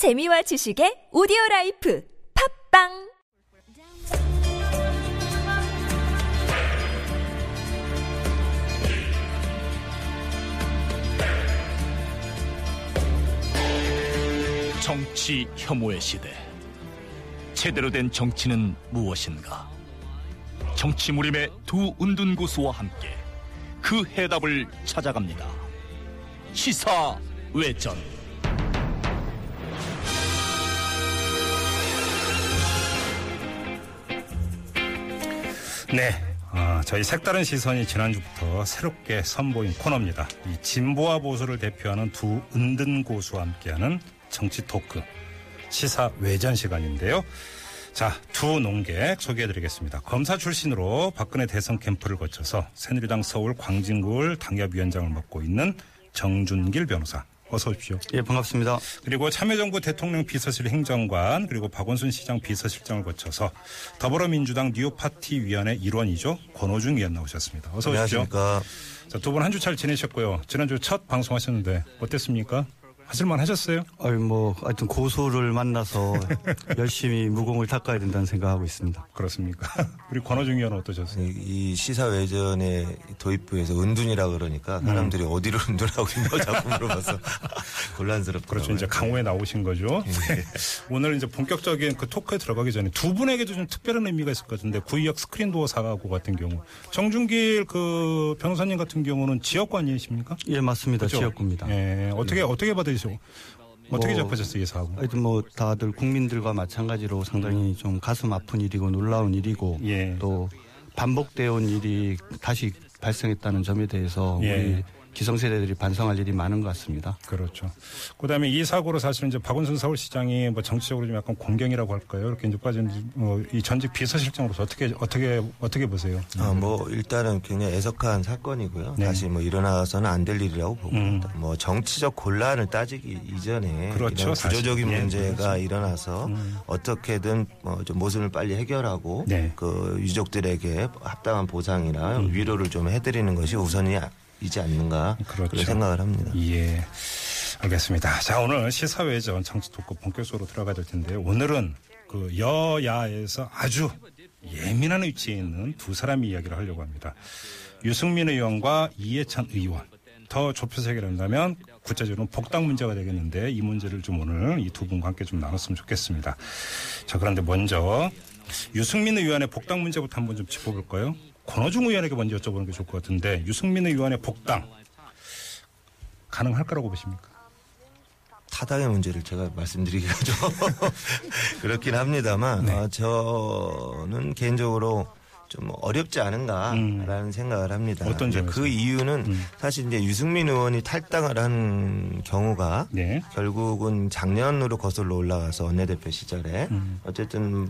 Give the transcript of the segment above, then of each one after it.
재미와 지식의 오디오 라이프 팟빵 정치 혐오의 시대. 제대로 된 정치는 무엇인가? 정치 무림의 두 은둔 고수와 함께 그 해답을 찾아갑니다. 시사 외전. 네. 아, 저희 색다른 시선이 지난주부터 새롭게 선보인 코너입니다. 이 진보와 보수를 대표하는 두 은든 고수와 함께하는 정치 토크 시사 외전 시간인데요. 자, 두 농객 소개해드리겠습니다. 검사 출신으로 박근혜 대선 캠프를 거쳐서 새누리당 서울 광진구을 당협위원장을 맡고 있는 정준길 변호사. 어서 오십시오. 예, 반갑습니다. 그리고 참여정부 대통령 비서실 행정관 그리고 박원순 시장 비서실장을 거쳐서 더불어민주당 뉴파티 위원회 일원이죠. 권호중 위원 나오셨습니다. 어서 오십시오. 안녕하십니까. 자, 두 분 한 주 잘 지내셨고요. 지난주 첫 방송하셨는데 어땠습니까? 하실만 하셨어요? 아유, 뭐, 하여튼 고수를 만나서 열심히 무공을 닦아야 된다는 생각하고 있습니다. 그렇습니까? 우리 권호중 위원은 어떠셨어요? 이 시사 외전의 도입부에서 은둔이라 그러니까 사람들이 어디로 은둔하고 있냐고 자꾸 물어봐서 곤란스럽더라고요. 그렇죠. 이제 강호에 나오신 거죠. 네. 오늘 이제 본격적인 그 토크에 들어가기 전에 두 분에게도 좀 특별한 의미가 있을 것 같은데 구의역 스크린 도어 사고 같은 경우 정준길 그 변호사님 같은 경우는 지역관이십니까? 예, 맞습니다. 그죠? 지역구입니다. 예, 어떻게 어떻게 받으 어떻게 뭐, 접하셨어요 이 사고? 하여튼 뭐 다들 국민들과 마찬가지로 상당히 좀 가슴 아픈 일이고 놀라운 일이고 예. 또 반복되어 온 일이 다시 발생했다는 점에 대해서 예. 우리 기성세대들이 반성할 일이 많은 것 같습니다. 그렇죠. 그다음에 이 사고로 사실은 이제 박원순 서울시장이 뭐 정치적으로 좀 약간 공경이라고 할까요? 이렇게 이제 빠진 어, 이 전직 비서실장으로서 어떻게 어떻게 어떻게 보세요? 아, 뭐 일단은 굉장히 애석한 사건이고요. 네. 다시 뭐 일어나서는 안 될 일이라고 보고 뭐 정치적 곤란을 따지기 이전에 그렇죠, 이런 사실. 구조적인 예, 문제가 그렇죠. 일어나서 어떻게든 뭐좀 모순을 빨리 해결하고 네. 그 유족들에게 합당한 보상이나 위로를 좀 해드리는 것이 우선이 지 않는가 그렇죠. 그런 생각을 합니다. 예. 알겠습니다. 자, 오늘 시사회전 정치 토크 본격적으로 들어가야 될 텐데 오늘은 그 여야에서 아주 예민한 위치에 있는 두 사람의 이야기를 하려고 합니다. 유승민 의원과 이해찬 의원. 더 좁혀서 해결한다면 구체적으로는 복당 문제가 되겠는데 이 문제를 좀 오늘 이 두 분과 함께 좀 나눴으면 좋겠습니다. 자, 그런데 먼저 유승민 의원의 복당 문제부터 한번 좀 짚어볼까요? 권호중 의원에게 먼저 여쭤보는 게 좋을 것 같은데 유승민 의원의 복당 가능할 거라고 보십니까? 타당의 문제를 제가 말씀드리기가 좀 그렇긴 합니다만 네. 어, 저는 개인적으로 좀 어렵지 않은가라는 생각을 합니다. 음. 어떤 점에서? 그 이유는 사실 이제 유승민 의원이 탈당을 한 경우가 네. 결국은 작년으로 거슬러 올라가서 원내대표 시절에 음. 어쨌든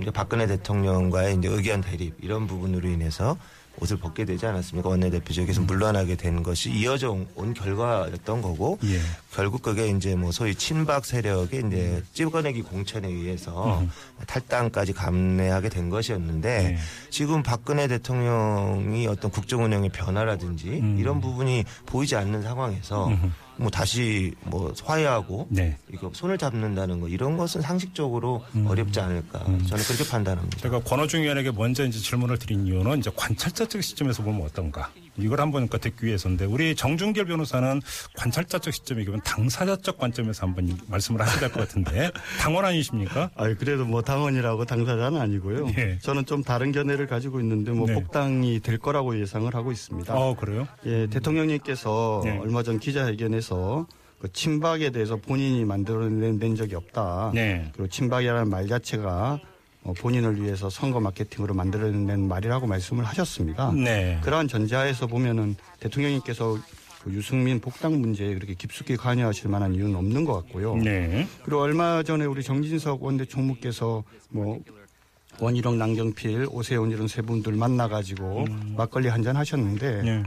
이제 박근혜 대통령과의 이제 의견 대립 이런 부분으로 인해서 옷을 벗게 되지 않았습니까? 원내대표직에서 물러나게 된 것이 이어져 온 결과였던 거고 예. 결국 그게 이제 뭐 소위 친박 세력의 음. 이제 찍어내기 공천에 의해서 탈당까지 감내하게 된 것이었는데 네. 지금 박근혜 대통령이 어떤 국정 운영의 변화라든지 음. 이런 부분이 보이지 않는 상황에서 뭐 다시 뭐 화해하고 네. 이거 손을 잡는다는 거 이런 것은 상식적으로 음. 어렵지 않을까 저는 그렇게 판단합니다. 제가 권호중 의원에게 먼저 이제 질문을 드린 이유는 이제 관찰자적 시점에서 보면 어떤가. 이걸 한번 그러니까 듣기 위해서인데 우리 정준길 변호사는 관찰자적 시점이면 당사자적 관점에서 한번 이- 말씀을 하셔야 될 것 같은데 당원 아니십니까? 아유, 그래도 뭐 당원이라고 당사자는 아니고요. 예. 저는 좀 다른 견해를 가지고 있는데 뭐 네. 복당이 될 거라고 예상을 하고 있습니다. 어 그래요? 예, 대통령님께서 네. 얼마 전 기자회견에서 그 친박에 대해서 본인이 만들어낸 낸 적이 없다. 네. 그리고 친박이라는 말 자체가 어, 본인을 위해서 선거 마케팅으로 만들어낸 말이라고 말씀을 하셨습니다. 네. 그러한 전제하에서 보면은 대통령님께서 그 유승민 복당 문제에 그렇게 깊숙이 관여하실 만한 이유는 없는 것 같고요. 네. 그리고 얼마 전에 우리 정진석 원내 총무께서 뭐 원희룡, 남경필, 오세훈 이런 세 분들 만나가지고 막걸리 한 잔 하셨는데 네.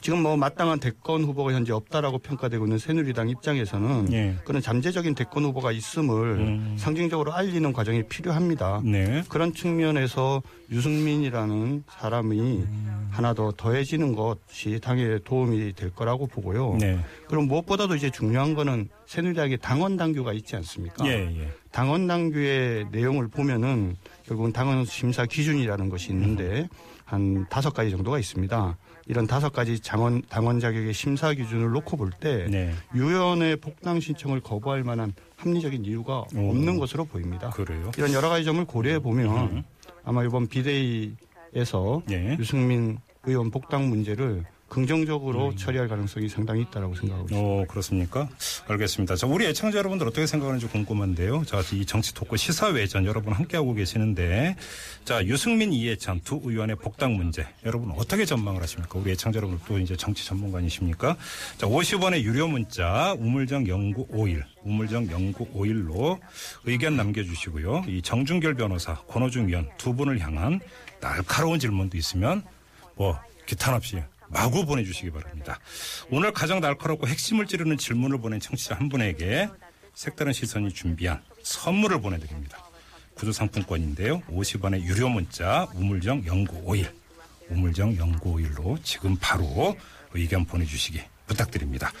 지금 뭐 마땅한 대권 후보가 현재 없다라고 평가되고 있는 새누리당 입장에서는 예. 그런 잠재적인 대권 후보가 있음을 음. 상징적으로 알리는 과정이 필요합니다. 네. 그런 측면에서 유승민이라는 사람이 하나 더 더해지는 것이 당에 도움이 될 거라고 보고요. 네. 그럼 무엇보다도 이제 중요한 거는 새누리당의 당원 당규가 있지 않습니까? 예, 예. 당원 당규의 내용을 보면은 결국은 당원 심사 기준이라는 것이 있는데 한 다섯 가지 정도가 있습니다. 이런 다섯 가지 당원 당원 자격의 심사 기준을 놓고 볼때 네. 유연의 복당 신청을 거부할 만한 합리적인 이유가 오. 없는 것으로 보입니다. 그래요. 이런 여러 가지 점을 고려해 보면 아마 이번 비대위에서 예. 유승민 의원 복당 문제를 긍정적으로 음. 처리할 가능성이 상당히 있다고 생각하고 있습니다. 어, 그렇습니까? 알겠습니다. 자, 우리 애청자 여러분들 어떻게 생각하는지 궁금한데요. 자, 이 정치 토크 시사회전 여러분 함께하고 계시는데, 자, 유승민, 이해찬 두 의원의 복당 문제, 여러분 어떻게 전망을 하십니까? 우리 애청자 여러분 또 이제 정치 전문가이십니까? 자, 50원의 유료 문자, 우물정 0951, 우물정 0951로 의견 남겨 주시고요. 이 정준결 변호사, 권호중 위원 두 분을 향한 날카로운 질문도 있으면 뭐 기탄 없이 마구 보내주시기 바랍니다. 오늘 가장 날카롭고 핵심을 찌르는 질문을 보낸 청취자 한 분에게 색다른 시선이 준비한 선물을 보내드립니다. 구두 상품권인데요. 50원의 유료 문자 우물정 0951 우물정 0951로 지금 바로 의견 보내주시기 부탁드립니다.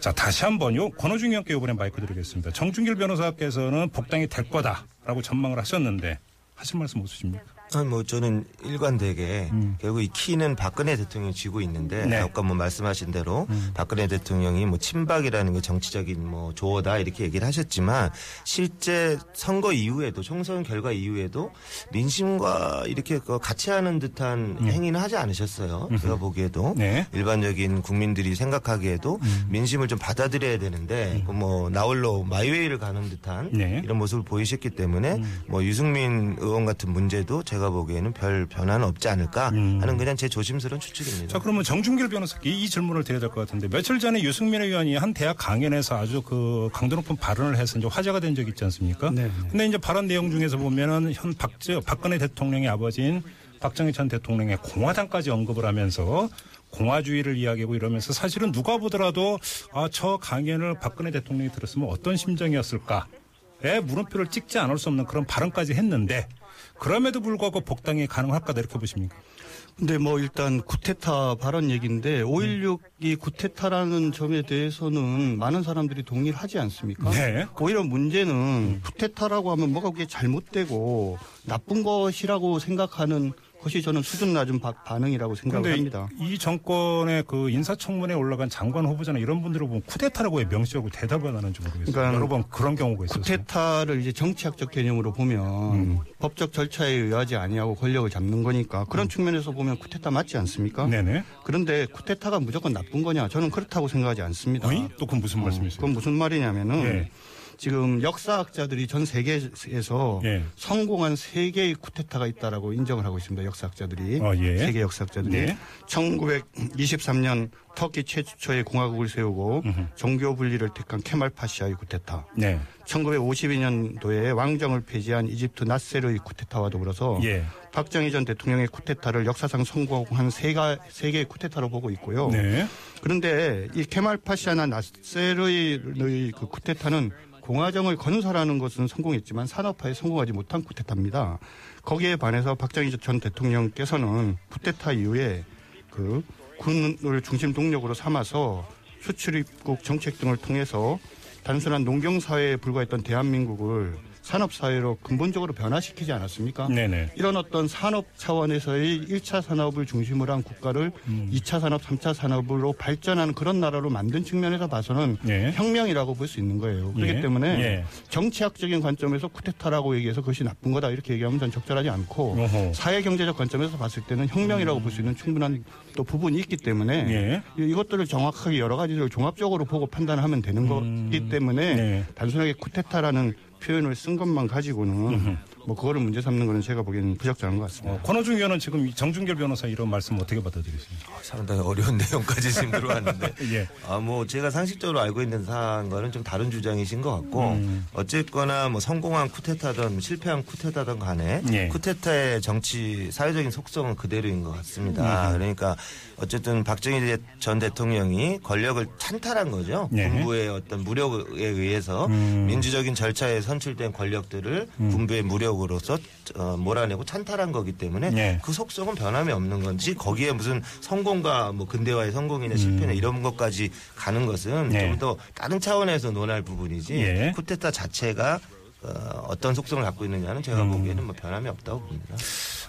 자 다시 한번요. 권호중 의원께 이번에 마이크 드리겠습니다. 정준길 변호사께서는 복당이 될 거다라고 전망을 하셨는데 하실 말씀 없으십니까? 아니 뭐 저는 일관되게 결국 이 키는 박근혜 대통령이 쥐고 있는데 네. 아까 뭐 말씀하신 대로 박근혜 대통령이 뭐 친박이라는 게 정치적인 뭐 조어다 이렇게 얘기를 하셨지만 실제 선거 이후에도 총선 결과 이후에도 민심과 이렇게 그 같이 하는 듯한 행위는 하지 않으셨어요. 제가 보기에도 네. 일반적인 국민들이 생각하기에도 민심을 좀 받아들여야 되는데 그뭐 나홀로 마이웨이를 가는 듯한 네. 이런 모습을 보이셨기 때문에 뭐 유승민 의원 같은 문제도 제가 보기에는 별 변화는 없지 않을까 하는 그냥 제 조심스러운 추측입니다. 자, 그러면 정준길 변호사께 이 질문을 드려야 될 것 같은데 며칠 전에 유승민 의원이 한 대학 강연에서 아주 그 강도 높은 발언을 해서 이제 화제가 된 적이 있지 않습니까? 네, 네. 근데 이제 발언 내용 중에서 보면은 현 박제, 박근혜 대통령의 아버지인 박정희 전 대통령의 공화당까지 언급을 하면서 공화주의를 이야기하고 이러면서 사실은 누가 보더라도 아, 저 강연을 박근혜 대통령이 들었으면 어떤 심정이었을까 에 물음표를 찍지 않을 수 없는 그런 발언까지 했는데 그럼에도 불구하고 복당이 가능할까 이렇게 보십니까? 근데 뭐 일단 구테타 발언 얘기인데 5.16이 구테타라는 점에 대해서는 많은 사람들이 동의를 하지 않습니까? 네. 오히려 문제는 구테타라고 하면 뭐가 그게 잘못되고 나쁜 것이라고 생각하는 것이 저는 수준 낮은 바- 반응이라고 생각을 합니다. 이 정권의 그 인사청문회에 올라간 장관 후보자나 이런 분들을 보면 쿠데타라고 왜 명시하고 대답을 안 하는지 모르겠어요. 그러니까 여러 번 그런 경우가 있었어요. 쿠데타를 이제 정치학적 개념으로 보면 음. 법적 절차에 의하지 아니하고 권력을 잡는 거니까 그런 측면에서 보면 쿠데타 맞지 않습니까? 음. 네네. 그런데 쿠데타가 무조건 나쁜 거냐? 저는 그렇다고 생각하지 않습니다. 어이? 또 그건 무슨 말씀이세요? 그건 무슨 말이냐면은 예. 지금 역사학자들이 전 세계에서 예. 성공한 세 개의 쿠데타가 있다라고 인정을 하고 있습니다. 역사학자들이 어, 예. 세계 역사학자들이 네. 1923년 터키 최초의 공화국을 세우고 종교 분리를 택한 케말 파시아의 쿠데타. 네. 1952년도에 왕정을 폐지한 이집트 나세르의 쿠데타와 더불어서 예. 박정희 전 대통령의 쿠데타를 역사상 성공한 세가, 세 개의 쿠데타로 보고 있고요. 네. 그런데 이 케말 파시아나 나세르의 그 쿠데타는 공화정을 건설하는 것은 성공했지만 산업화에 성공하지 못한 쿠데타입니다. 거기에 반해서 박정희 전 대통령께서는 쿠데타 이후에 그 군을 중심 동력으로 삼아서 수출입국 정책 등을 통해서 단순한 농경사회에 불과했던 대한민국을 산업사회로 근본적으로 변화시키지 않았습니까? 네네. 이런 어떤 산업 차원에서의 1차 산업을 중심으로 한 국가를 음. 2차 산업, 3차 산업으로 발전하는 그런 나라로 만든 측면에서 봐서는 예. 혁명이라고 볼 수 있는 거예요. 그렇기 예. 때문에 예. 정치학적인 관점에서 쿠데타라고 얘기해서 그것이 나쁜 거다 이렇게 얘기하면 전 적절하지 않고 어허. 사회 경제적 관점에서 봤을 때는 혁명이라고 볼수 있는 충분한 또 부분이 있기 때문에 예. 이- 이것들을 정확하게 여러 가지를 종합적으로 보고 판단하면 되는 거기 때문에 네. 단순하게 쿠데타라는 표현을 쓴 것만 가지고는 뭐 그거를 문제 삼는 거는 제가 보기에는 부적절한 것 같습니다. 어, 권호중 의원은 지금 이 정준결 변호사 이런 말씀 어떻게 받아들이십니까? 상당히 어려운 내용까지 지금 들어왔는데. 예. 아, 뭐, 제가 상식적으로 알고 있는 사안과는 좀 다른 주장이신 것 같고, 음. 어쨌거나 뭐 성공한 쿠데타든 실패한 쿠데타든 간에, 예. 쿠데타의 정치, 사회적인 속성은 그대로인 것 같습니다. 음. 그러니까, 어쨌든 박정희 전 대통령이 권력을 찬탈한 거죠. 예. 군부의 어떤 무력에 의해서 음. 민주적인 절차에 선출된 권력들을 군부의 무력 으로서 어, 몰아내고 찬탈한 거기 때문에 예. 그 속성은 변함이 없는 건지 거기에 무슨 성공과 뭐 근대화의 성공이나 실패나 이런 것까지 가는 것은 음. 네. 좀더 다른 차원에서 논할 부분이지 예. 쿠데타 자체가 어, 떤 속성을 갖고 있느냐는 제가 음. 보기에는 뭐 변함이 없다고 봅니다.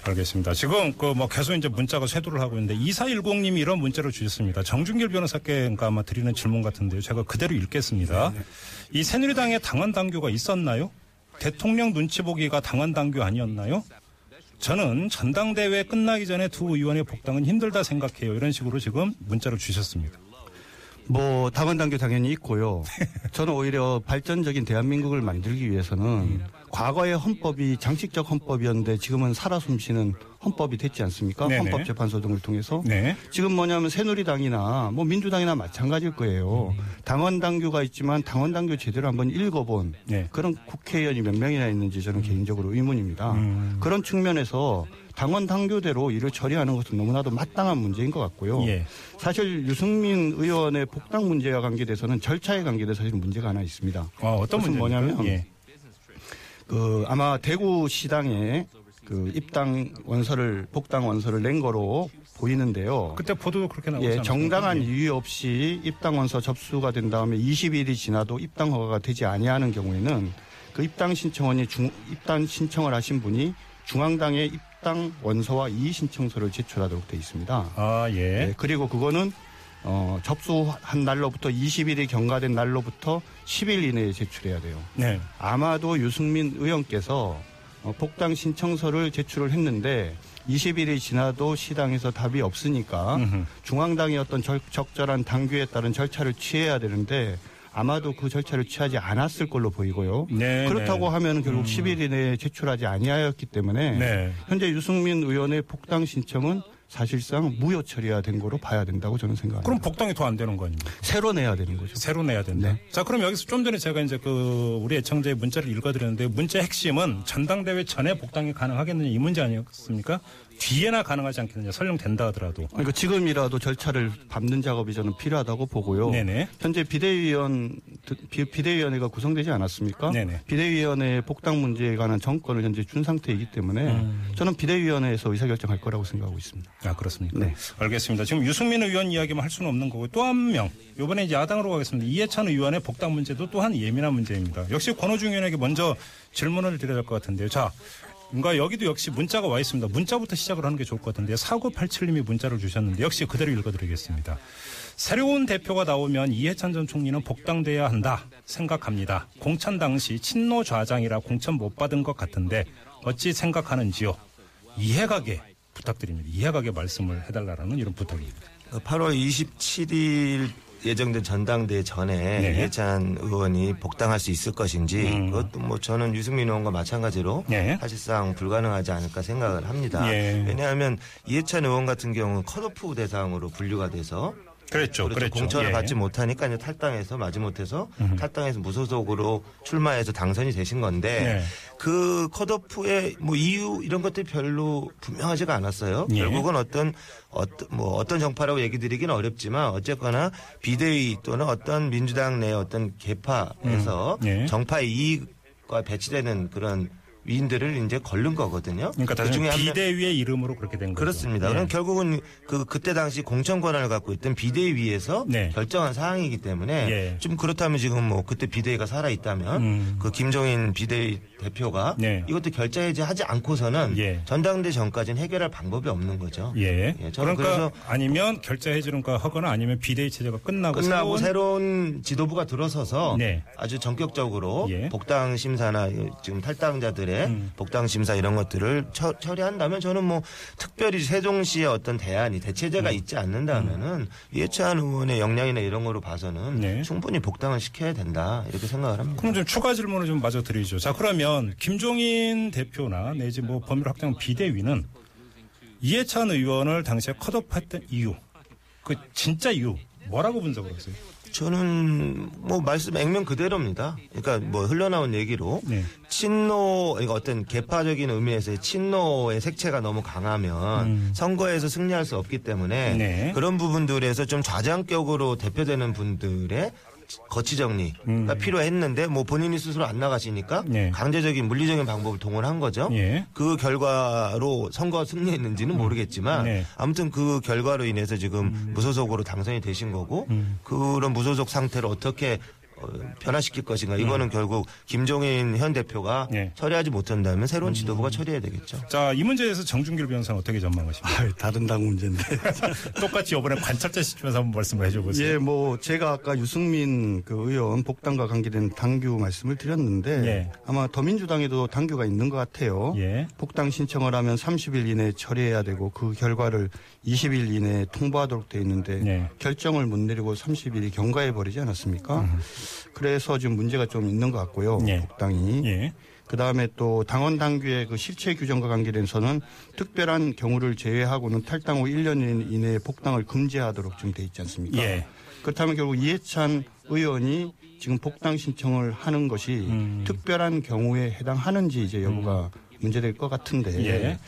알겠습니다. 지금 그 뭐 계속 이제 문자가 쇄도를 하고 있는데 2410님이 이런 문자를 주셨습니다. 정준길 변호사께 아마 드리는 질문 같은데요. 제가 그대로 읽겠습니다. 이 새누리당에 당원 당규가 있었나요? 대통령 눈치 보기가 당원 당규 아니었나요? 저는 전당대회 끝나기 전에 두 의원의 복당은 힘들다 생각해요. 이런 식으로 지금 문자를 주셨습니다. 뭐 당원 당규 당연히 있고요. 저는 오히려 발전적인 대한민국을 만들기 위해서는 과거의 헌법이 장식적 헌법이었는데 지금은 살아 숨쉬는 헌법이 됐지 않습니까? 네네. 헌법재판소 등을 통해서 네. 지금 뭐냐면 새누리당이나 뭐 민주당이나 마찬가지일 거예요. 당원 당규가 있지만 당원 당규 제대로 한번 읽어본 네. 그런 국회의원이 몇 명이나 있는지 저는 개인적으로 의문입니다. 음. 그런 측면에서 당원 당규대로 일을 처리하는 것은 너무나도 마땅한 문제인 것 같고요. 예. 사실 유승민 의원의 복당 문제와 관계돼서는 절차에 관계돼서 사실 문제가 하나 있습니다. 어, 어떤 문제입니까? 뭐냐면 예. 그 아마 대구 시당에 그 입당 원서를 복당 원서를 낸 거로 보이는데요. 그때 보도도 그렇게 나오지 예? 정당한 예. 이유 없이 입당 원서 접수가 된 다음에 20일이 지나도 입당 허가가 되지 아니하는 경우에는 그 입당 신청원이 중, 입당 신청을 하신 분이 중앙당에 입 당 원서와 이의 신청서를 제출하도록 돼 있습니다. 아, 예. 예, 그리고 그거는 어, 접수한 날로부터 20일이 경과된 날로부터 10일 이내에 제출해야 돼요. 네. 아마도 유승민 의원께서 어, 복당 신청서를 제출을 했는데 20일이 지나도 시당에서 답이 없으니까 음흠. 중앙당의 어떤 절- 적절한 당규에 따른 절차를 취해야 되는데 아마도 그 절차를 취하지 않았을 걸로 보이고요. 네, 그렇다고 네. 하면 결국 10일 이내에 제출하지 아니하였기 때문에 네. 현재 유승민 의원의 복당 신청은 사실상 무효 처리가 된 거로 봐야 된다고 저는 생각합니다. 그럼 복당이 더 안 되는 거 아닙니까? 새로 내야 되는 거죠. 새로 내야 된다. 네. 자, 그럼 여기서 좀 전에 제가 이제 그 우리 애청자의 문자를 읽어드렸는데 문자 핵심은 전당대회 전에 복당이 가능하겠느냐 이 문제 아니었습니까? 뒤에나 가능하지 않겠느냐 설령 된다 하더라도. 그러니까 지금이라도 절차를 밟는 작업이 저는 필요하다고 보고요. 네네. 현재 비대위원 비- 비대위원회가 구성되지 않았습니까? 네네. 비대위원회 복당 문제에 관한 정권을 현재 준 상태이기 때문에 음. 저는 비대위원회에서 의사결정할 거라고 생각하고 있습니다. 아 그렇습니까? 네. 알겠습니다. 지금 유승민 의원 이야기만 할 수는 없는 거고 또 한 명. 이번에 이제 야당으로 가겠습니다. 이해찬 의원의 복당 문제도 또한 예민한 문제입니다. 역시 권호중 의원에게 먼저 질문을 드려야 될것 같은데요. 자. 뭔가 여기도 역시 문자가 와 있습니다. 문자부터 시작을 하는 게 좋을 것 같은데 4987님이 문자를 주셨는데 역시 그대로 읽어드리겠습니다. 새로운 대표가 나오면 이해찬 전 총리는 복당돼야 한다 생각합니다. 공천 당시 친노 좌장이라 공천 못 받은 것 같은데 어찌 생각하는지요? 이해가게 부탁드립니다. 이해가게 말씀을 해달라는 이런 부탁입니다. 8월 27일 예정된 전당대회 전에 네. 이해찬 의원이 복당할 수 있을 것인지 음. 그것도 뭐 저는 유승민 의원과 마찬가지로 네. 사실상 불가능하지 않을까 생각을 합니다. 예. 왜냐하면 이해찬 의원 같은 경우는 컷오프 대상으로 분류가 돼서 그랬죠. 그렇죠. 그랬죠. 공천을 예. 받지 못하니까 이제 탈당해서 마지못해서 탈당해서 무소속으로 출마해서 당선이 되신 건데 네. 그 컷오프의 뭐 이유 이런 것들이 별로 분명하지가 않았어요. 예. 결국은 어떤 어떤 뭐 어떤 정파라고 얘기 드리기는 어렵지만 어쨌거나 비대위 또는 어떤 민주당 내 어떤 개파에서 음. 예. 정파의 이익과 배치되는 그런 위인들을 이제 걸른 거거든요. 그러니까 그한 명- 비대위의 이름으로 그렇게 된 거죠. 그렇습니다. 예. 그럼 결국은 그 그때 당시 공천 권한을 갖고 있던 비대위에서 네. 결정한 사항이기 때문에 예. 좀 그렇다면 지금 뭐 그때 비대위가 살아 있다면 음. 그 김종인 비대위 대표가 네. 이것도 결자 해제 하지 않고서는 예. 전당대 전까지는 해결할 방법이 없는 거죠. 예. 예, 저는 그러니까 그래서 아니면 결자 해지는가 하거나 아니면 비대위 체제가 끝나고, 끝나고 새로운 새로운 지도부가 들어서서 네. 아주 전격적으로 예. 복당 심사나 지금 탈당자들의 이후에 음. 복당 심사 이런 것들을 처, 처리한다면 저는 뭐 특별히 세종시의 어떤 대안이 대체제가 있지 않는다면은 이해찬 의원의 역량이나 이런 거로 봐서는 네. 충분히 복당을 시켜야 된다 이렇게 생각을 합니다. 그럼 좀 추가 질문을 좀 마저 드리죠. 자, 그러면 김종인 대표나 내지 뭐 법률 확장 비대위는 이해찬 의원을 당시에 컷오프했던 이유, 그 진짜 이유 뭐라고 분석을 하세요? 저는 뭐 말씀 액면 그대로입니다. 그러니까 뭐 흘러나온 얘기로 네. 친노 그러니까 어떤 개파적인 의미에서의 친노의 색채가 너무 강하면 선거에서 승리할 수 없기 때문에 음. 네. 그런 부분들에서 좀 좌장격으로 대표되는 분들의 거치 정리가 필요했는데 뭐 본인이 스스로 안 나가시니까 음. 네. 강제적인 물리적인 방법을 동원한 거죠. 예. 그 결과로 선거 승리했는지는 모르겠지만 네. 아무튼 그 결과로 인해서 지금 무소속으로 당선이 되신 거고 그런 무소속 상태를 어떻게 어, 변화시킬 것인가 이거는 결국 김종인 현 대표가 네. 처리하지 못한다면 새로운 지도부가 처리해야 되겠죠. 자, 이 문제에 대해서 정준길 변호사는 어떻게 전망하십니까? 아유, 다른 당 문제인데. 똑같이 이번에 관찰자 시점에서 한번 말씀을 해줘 보세요. 예, 뭐 제가 아까 유승민 그 의원 복당과 관계된 당규 말씀을 드렸는데 예. 아마 더민주당에도 당규가 있는 것 같아요. 예. 복당 신청을 하면 30일 이내에 처리해야 되고 그 결과를 20일 이내에 통보하도록 돼 있는데 예. 결정을 못 내리고 30일이 경과해 버리지 않았습니까? 그래서 지금 문제가 좀 있는 것 같고요. 예. 복당이. 예. 그 다음에 또 당원 당규의 그 실체 규정과 관계돼서는 특별한 경우를 제외하고는 탈당 후 1년 이내에 복당을 금지하도록 지금 돼 있지 않습니까? 예. 그렇다면 결국 이해찬 의원이 지금 복당 신청을 하는 것이 음. 특별한 경우에 해당하는지 이제 여부가 문제될 것 같은데 예.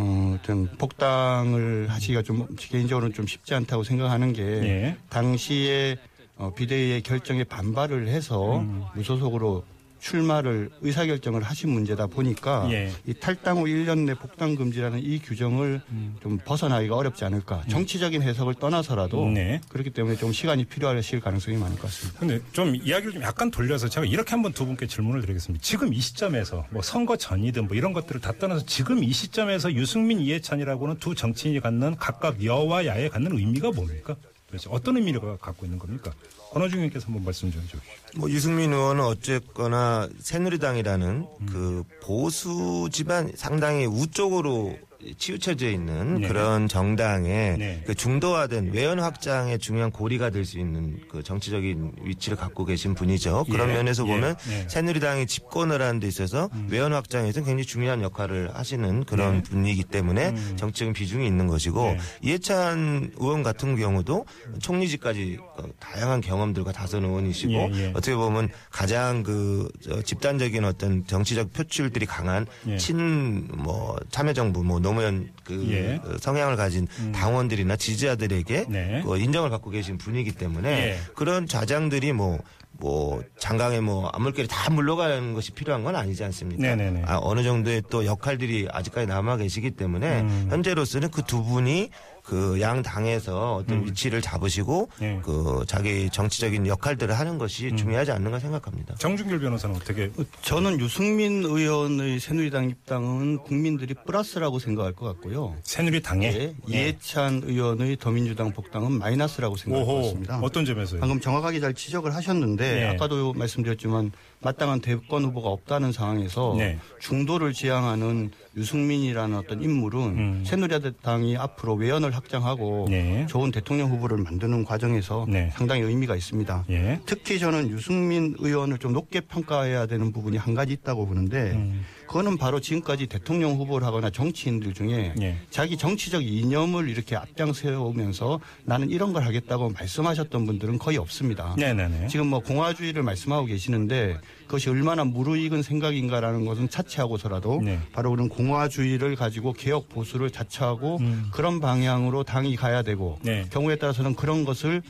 어, 좀 복당을 하시기가 좀 개인적으로는 좀 쉽지 않다고 생각하는 게 예. 당시에 어, 비대위의 결정에 반발을 해서 음. 무소속으로 출마를 의사결정을 하신 문제다 보니까 예. 이 탈당 후 1년 내 복당 금지라는 이 규정을 음. 좀 벗어나기가 어렵지 않을까. 정치적인 해석을 떠나서라도 네. 그렇기 때문에 좀 시간이 필요하실 가능성이 많을 것 같습니다. 근데 좀 이야기를 좀 약간 돌려서 제가 이렇게 한번 두 분께 질문을 드리겠습니다. 지금 이 시점에서 뭐 선거 전이든 뭐 이런 것들을 다 떠나서 지금 이 시점에서 유승민 이해찬이라고는 두 정치인이 갖는 각각 여와 야에 갖는 의미가 뭡니까? 도대체 어떤 의미를 갖고 있는 겁니까? 권호중 의원께서 한번 말씀 좀 해주시죠. 뭐 유승민 의원은 어쨌거나 새누리당이라는 그 보수 집안 상당히 우쪽으로 치우쳐져 있는 네. 그런 정당의 네. 그 중도화된 외연 확장의 중요한 고리가 될 수 있는 그 정치적인 위치를 갖고 계신 분이죠. 그런 예. 면에서 예. 보면 예. 새누리당이 집권을 하는 데 있어서 외연 확장에서 굉장히 중요한 역할을 하시는 그런 분이기 때문에 정치적인 비중이 있는 것이고 네. 이해찬 의원 같은 경우도 총리직까지 그 다양한 경험들과 다선 의원이시고 예, 예. 어떻게 보면 가장 그 저, 집단적인 어떤 정치적 표출들이 강한 예. 친뭐 참여정부 뭐 노무현 그 예. 그 성향을 가진 당원들이나 지지자들에게 네. 그 인정을 받고 계신 분이기 때문에 예. 그런 좌장들이 뭐뭐 장강에 뭐 아물결이 다 물러가는 것이 필요한 건 아니지 않습니까? 네네네. 아, 어느 정도의 또 역할들이 아직까지 남아 계시기 때문에 음. 현재로서는 그 두 분이 그 양 당에서 어떤 위치를 잡으시고 음. 네. 그 자기 정치적인 역할들을 하는 음. 것이 중요하지 않는가 생각합니다. 정준길 변호사는 어떻게? 저는 유승민 의원의 새누리당 입당은 국민들이 플러스라고 생각할 것 같고요. 새누리당에 예, 이해찬 의원의 더민주당 복당은 마이너스라고 생각할 것 오호 같습니다. 어떤 점에서요? 방금 정확하게 잘 지적을 하셨는데 네. 아까도 말씀드렸지만 마땅한 대권 후보가 없다는 상황에서 네. 중도를 지향하는 유승민이라는 어떤 인물은 음. 새누리당이 앞으로 외연을 확장하고 네. 좋은 대통령 후보를 만드는 과정에서 네. 상당히 의미가 있습니다. 예. 특히 저는 유승민 의원을 좀 높게 평가해야 되는 부분이 한 가지 있다고 보는데 음. 그거는 바로 지금까지 대통령 후보를 하거나 정치인들 중에 예. 자기 정치적 이념을 이렇게 앞장 세우면서 나는 이런 걸 하겠다고 말씀하셨던 분들은 거의 없습니다. 네네네. 지금 뭐 공화주의를 말씀하고 계시는데 그것이 얼마나 무르익은 생각인가라는 것은 차치하고서라도 네. 바로 그런 공화주의를 가지고 개혁 보수를 자처하고 그런 방향으로 당이 가야 되고 음. 네. 경우에 따라서는 그런 것을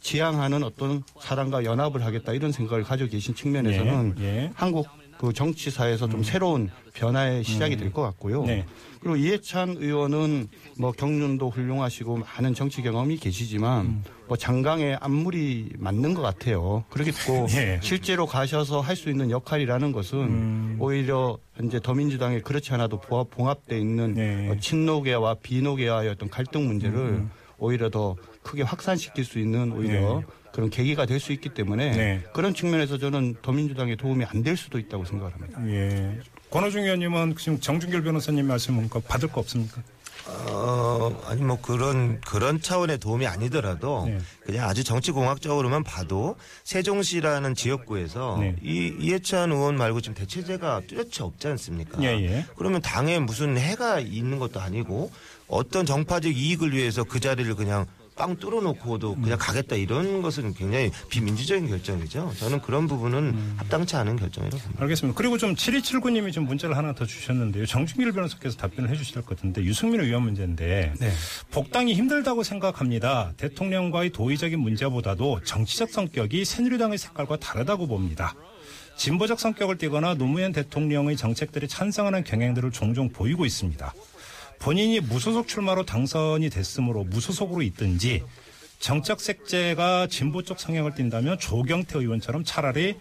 지향하는 어떤 사람과 연합을 하겠다 이런 생각을 가지고 계신 측면에서는 예, 예. 한국 그 정치사에서 좀 새로운 변화의 시작이 될 것 같고요. 네. 그리고 이해찬 의원은 뭐 경륜도 훌륭하시고 많은 정치 경험이 계시지만 음. 뭐 장강의 안물이 맞는 것 같아요. 그렇겠고 예. 실제로 가셔서 할 수 있는 역할이라는 것은 음. 오히려 현재 더민주당에 그렇지 않아도 봉합, 봉합돼 있는 네. 음, 어, 친노계와 비노계와의 어떤 갈등 문제를 오히려 더 크게 확산시킬 수 있는 오히려 네. 그런 계기가 될 수 있기 때문에 네. 그런 측면에서 저는 더민주당에 도움이 안 될 수도 있다고 생각을 합니다. 예. 권호중 의원님은 지금 정준결 변호사님 말씀 그 받을 거 없습니까? 어, 아니 뭐 그런 그런 차원의 도움이 아니더라도 네. 그냥 아주 정치 공학적으로만 봐도 세종시라는 지역구에서 네. 이 이해찬 의원 말고 지금 대체제가 뚜렷이 없지 않습니까? 예, 예. 그러면 당에 무슨 해가 있는 것도 아니고 어떤 정파적 이익을 위해서 그 자리를 그냥 빵 뚫어놓고도 그냥 가겠다 이런 것은 굉장히 비민주적인 결정이죠. 저는 그런 부분은 음. 합당치 않은 결정이라고 봅니다. 알겠습니다. 그리고 좀 7279님이 좀 문자를 하나 더 주셨는데요. 정준길 변호사께서 답변을 해주실 것 같은데 유승민 의원 문제인데 네. 복당이 힘들다고 생각합니다. 대통령과의 도의적인 문제보다도 정치적 성격이 새누리당의 색깔과 다르다고 봅니다. 진보적 성격을 띠거나 노무현 대통령의 정책들에 찬성하는 경향들을 종종 보이고 있습니다. 본인이 무소속 출마로 당선이 됐으므로 무소속으로 있든지 정적 색재가 진보 쪽 성향을 띈다면 조경태 의원처럼 차라리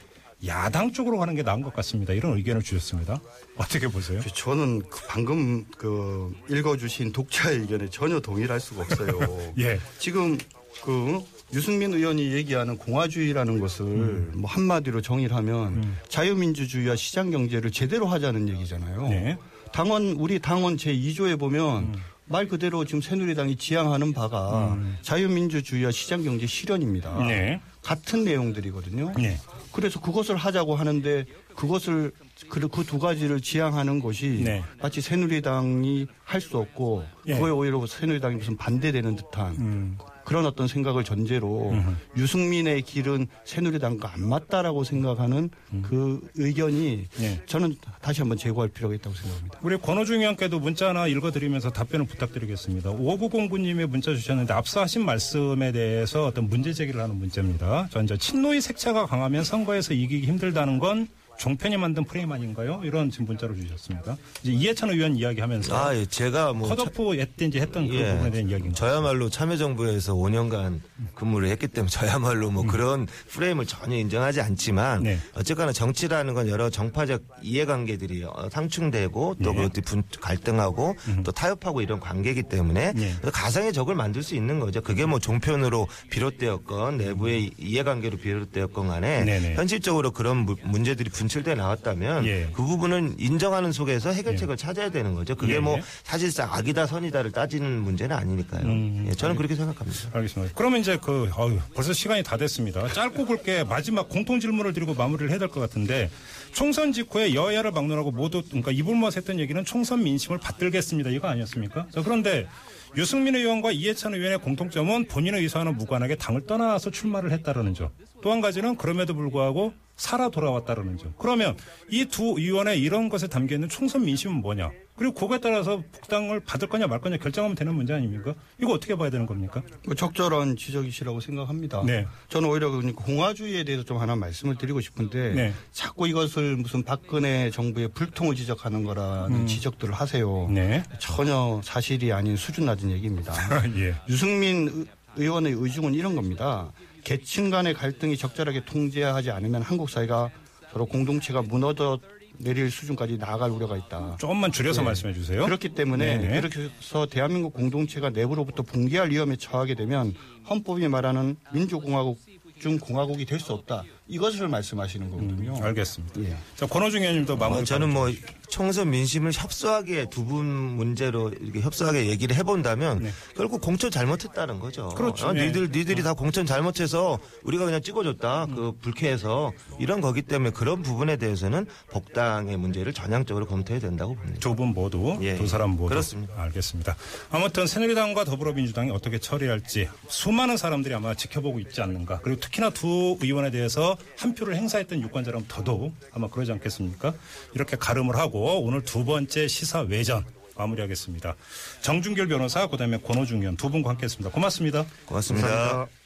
야당 쪽으로 가는 게 나은 것 같습니다. 이런 의견을 주셨습니다. 어떻게 보세요? 저는 그 방금 그 읽어주신 독자의 의견에 전혀 동의할 수가 없어요. 예. 지금 그 유승민 의원이 얘기하는 공화주의라는 것을 음. 뭐 한마디로 정의를 하면 자유민주주의와 시장 경제를 제대로 하자는 얘기잖아요. 네. 당원 우리 당원 제 2조에 보면 말 그대로 지금 새누리당이 지향하는 바가 자유민주주의와 시장 경제 실현입니다. 네. 같은 내용들이거든요. 네. 그래서 그것을 하자고 하는데 그것을 그 두 가지를 지향하는 것이 네. 마치 새누리당이 할 수 없고 예. 그거에 오히려 새누리당이 무슨 반대되는 듯한 음. 그런 어떤 생각을 전제로 유승민의 길은 새누리당과 안 맞다라고 생각하는 그 의견이 예. 저는 다시 한번 제고할 필요가 있다고 생각합니다. 우리 권호중 의원께도 문자 하나 읽어드리면서 답변을 부탁드리겠습니다. 5909님의 문자 주셨는데 앞서 하신 말씀에 대해서 어떤 문제 제기를 하는 문자입니다. 전 이제 친노의 색채가 강하면 선거에서 이기기 힘들다는 건 종편이 만든 프레임 아닌가요? 이런 지금 문자를 주셨습니다. 이제 이해찬 의원 이야기하면서 아, 예, 제가 뭐 컷오프 했든지 했던 그 예. 부분에 대한 이야기입니다. 저야말로 참여정부에서 5년간 근무를 했기 때문에 저야말로 뭐 그런 프레임을 전혀 인정하지 않지만 음. 네. 어쨌거나 정치라는 건 여러 정파적 이해관계들이 어, 상충되고 또 네. 음. 분- 갈등하고 또 타협하고 이런 관계이기 때문에 네. 가상의 적을 만들 수 있는 거죠. 그게 뭐 종편으로 비롯되었건 내부의 이해관계로 비롯되었건 간에 네네. 현실적으로 그런 무- 문제들이 분 출돼 나왔다면 예. 그 부분은 인정하는 속에서 해결책을 찾아야 되는 거죠. 그게 예, 뭐 예. 사실상 악이다 선이다를 따지는 문제는 아니니까요. 음, 예, 저는 그렇게 생각합니다. 알겠습니다. 그러면 이제 그 어휴, 벌써 시간이 다 됐습니다. 짧고 굵게 마지막 공통 질문을 드리고 마무리를 해야 될 것 같은데 총선 직후에 여야를 막론하고 모두 그러니까 이불모아서 했던 얘기는 총선 민심을 받들겠습니다. 이거 아니었습니까? 자, 그런데 유승민 의원과 이해찬 의원의 공통점은 본인의 의사와는 무관하게 당을 떠나서 출마를 했다라는 점. 또 한 가지는 그럼에도 불구하고 살아 돌아왔다라는 점. 그러면 이두 의원의 이런 것에 담겨 있는 총선 민심은 뭐냐? 그리고 그거에 따라서 복당을 받을 거냐 말 거냐 결정하면 되는 문제 아닙니까? 이거 어떻게 봐야 되는 겁니까? 뭐 적절한 지적이시라고 생각합니다. 네. 저는 오히려 그러니까 공화주의에 대해서 좀 하나 말씀을 드리고 싶은데 네. 자꾸 이것을 무슨 박근혜 정부의 불통을 지적하는 거라는 지적들을 하세요. 음. 네. 전혀 사실이 아닌 수준 낮은 얘기입니다. 예. 유승민 의- 의원의 의중은 이런 겁니다. 계층 간의 갈등이 적절하게 통제하지 않으면 한국 사회가 서로 공동체가 무너져 내릴 수준까지 나아갈 우려가 있다. 조금만 줄여서 말씀해 주세요. 네. 그렇기 때문에 네네. 이렇게 해서 대한민국 공동체가 내부로부터 붕괴할 위험에 처하게 되면 헌법이 말하는 민주공화국 중 공화국이 될 수 없다. 이것을 말씀하시는 거거든요. 알겠습니다. 예. 자, 권호중 의원님도 마무리. 어, 저는 뭐 총선 민심을 협소하게 두 분 문제로 이렇게 협소하게 얘기를 해본다면 네. 결국 공천 잘못했다는 거죠. 그렇죠. 어, 예. 니들 니들이 다 공천 잘못해서 우리가 그냥 찍어줬다. 그 불쾌해서 이런 거기 때문에 그런 부분에 대해서는 복당의 문제를 전향적으로 검토해야 된다고 봅니다. 두 분 모두 예, 두 사람 모두 그렇습니다. 알겠습니다. 아무튼 새누리당과 더불어민주당이 어떻게 처리할지 수많은 사람들이 아마 지켜보고 있지 않는가. 그리고 특히나 두 의원에 대 해서 한 표를 행사했던 유권자라면 더더욱 아마 그러지 않겠습니까? 이렇게 가름을 하고 오늘 두 번째 시사 외전 마무리하겠습니다. 정준결 변호사 그 다음에 권호중 의원 두 분과 함께 했습니다. 고맙습니다. 고맙습니다. 감사합니다.